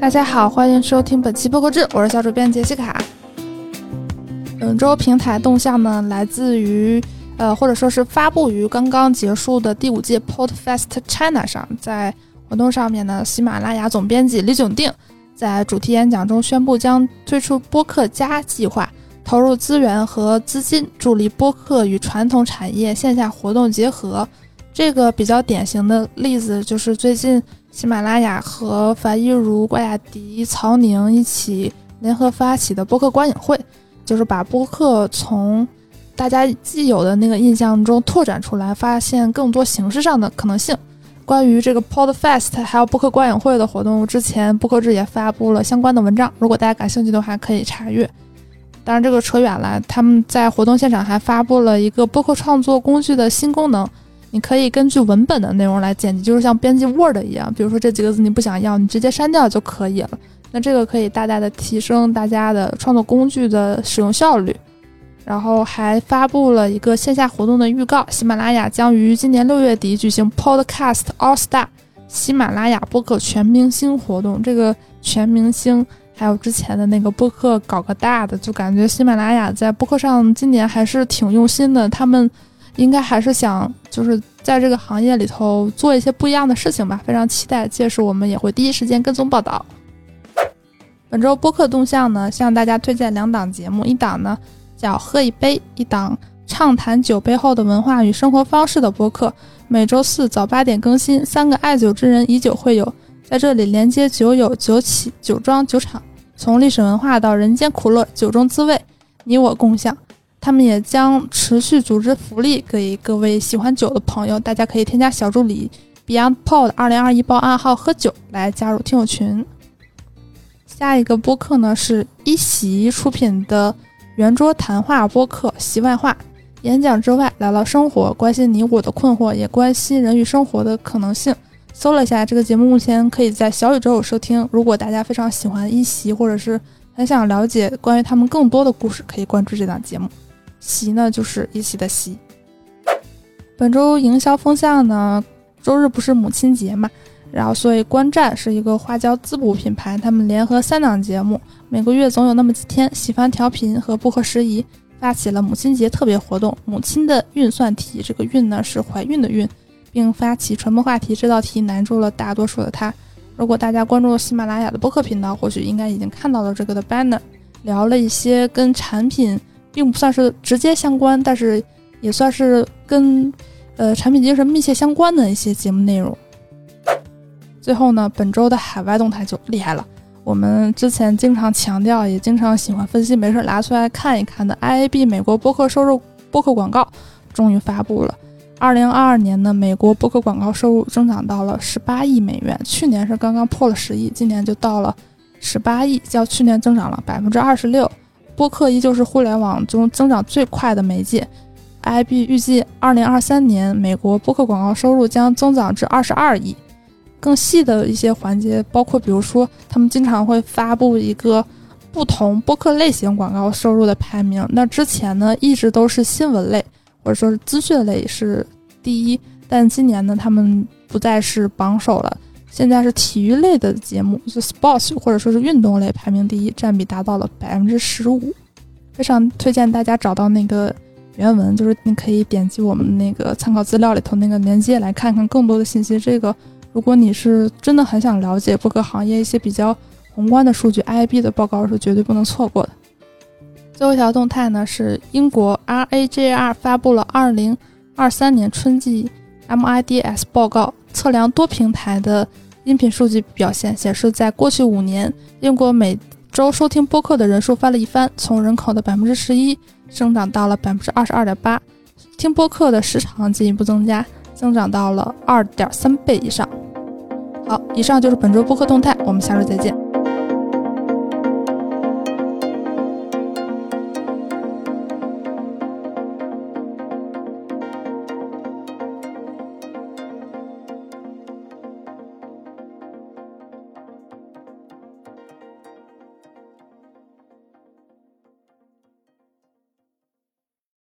大家好，欢迎收听本期播客志，我是小主编杰西卡。本周平台动向呢，来自于呃，或者说是发布于刚刚结束的第五届 Podfest China 上，在活动上面呢，喜马拉雅总编辑李炯定在主题演讲中宣布将推出播客加计划，投入资源和资金，助力播客与传统产业线下活动结合。这个比较典型的例子就是最近。喜马拉雅和樊一茹、关雅迪、曹宁一起联合发起的播客观影会，就是把播客从大家既有的那个印象中拓展出来，发现更多形式上的可能性。关于这个 Podfest 还有播客观影会的活动，之前播客志也发布了相关的文章，如果大家感兴趣的话可以查阅。当然这个扯远了，他们在活动现场还发布了一个播客创作工具的新功能。你可以根据文本的内容来剪辑，就是像编辑 Word 一样。比如说这几个字你不想要，你直接删掉就可以了。那这个可以大大的提升大家的创作工具的使用效率。然后还发布了一个线下活动的预告：喜马拉雅将于今年六月底举行 Podcast All Star 喜马拉雅播客全明星活动。这个全明星还有之前的那个播客搞个大的，就感觉喜马拉雅在播客上今年还是挺用心的。他们。应该还是想就是在这个行业里头做一些不一样的事情吧，非常期待，届时我们也会第一时间跟踪报道。本周播客动向呢，向大家推荐两档节目，一档呢叫喝一杯，一档畅谈酒背后的文化与生活方式的播客，每周四早八点更新。三个爱酒之人以酒会友，在这里连接酒友、酒企、酒庄、酒厂，从历史文化到人间苦乐，酒中滋味，你我共享。他们也将持续组织福利给各位喜欢酒的朋友，大家可以添加小助理 BeyondPod 二零二一报暗号喝酒来加入听友群。下一个播客呢是一席出品的圆桌谈话播客，席外话，演讲之外聊聊生活，关心你我的困惑，也关心人与生活的可能性。搜了一下这个节目，目前可以在小宇宙收听。如果大家非常喜欢一席，或者是很想了解关于他们更多的故事，可以关注这档节目。席呢，就是一席的席。本周营销风向呢，周日不是母亲节嘛，然后所以观战是一个花椒滋补品牌，他们联合三档节目，每个月总有那么几天，喜欢调频和不合时宜，发起了母亲节特别活动。母亲的运算题，这个运呢是怀孕的孕，并发起传播话题，这道题难住了大多数的他。如果大家关注喜马拉雅的播客频道，或许应该已经看到了这个的 banner，聊了一些跟产品。并不算是直接相关，但是也算是跟呃产品精神密切相关的一些节目内容。最后呢，本周的海外动态就厉害了。我们之前经常强调，也经常喜欢分析，没事拿出来看一看的 IAB 美国播客收入播客广告终于发布了。二零二二年呢，美国播客广告收入增长到了十八亿美元，去年是刚刚破了十亿，今年就到了十八亿，较去年增长了百分之二十六。播客依旧是互联网中增长最快的媒介。IB 预计，二零二三年美国播客广告收入将增长至二十二亿。更细的一些环节，包括比如说，他们经常会发布一个不同播客类型广告收入的排名。那之前呢，一直都是新闻类或者说是资讯类是第一，但今年呢，他们不再是榜首了。现在是体育类的节目，就 sports 或者说是运动类排名第一，占比达到了百分之十五。非常推荐大家找到那个原文，就是你可以点击我们那个参考资料里头那个链接来看看更多的信息。这个如果你是真的很想了解播客行业一些比较宏观的数据，IB 的报告是绝对不能错过的。最后一条动态呢是英国 RAJR 发布了二零二三年春季 MIDS 报告。测量多平台的音频数据表现显示，在过去五年，英国每周收听播客的人数翻了一番，从人口的百分之十一增长到了百分之二十二点八，听播客的时长进一步增加，增长到了二点三倍以上。好，以上就是本周播客动态，我们下周再见。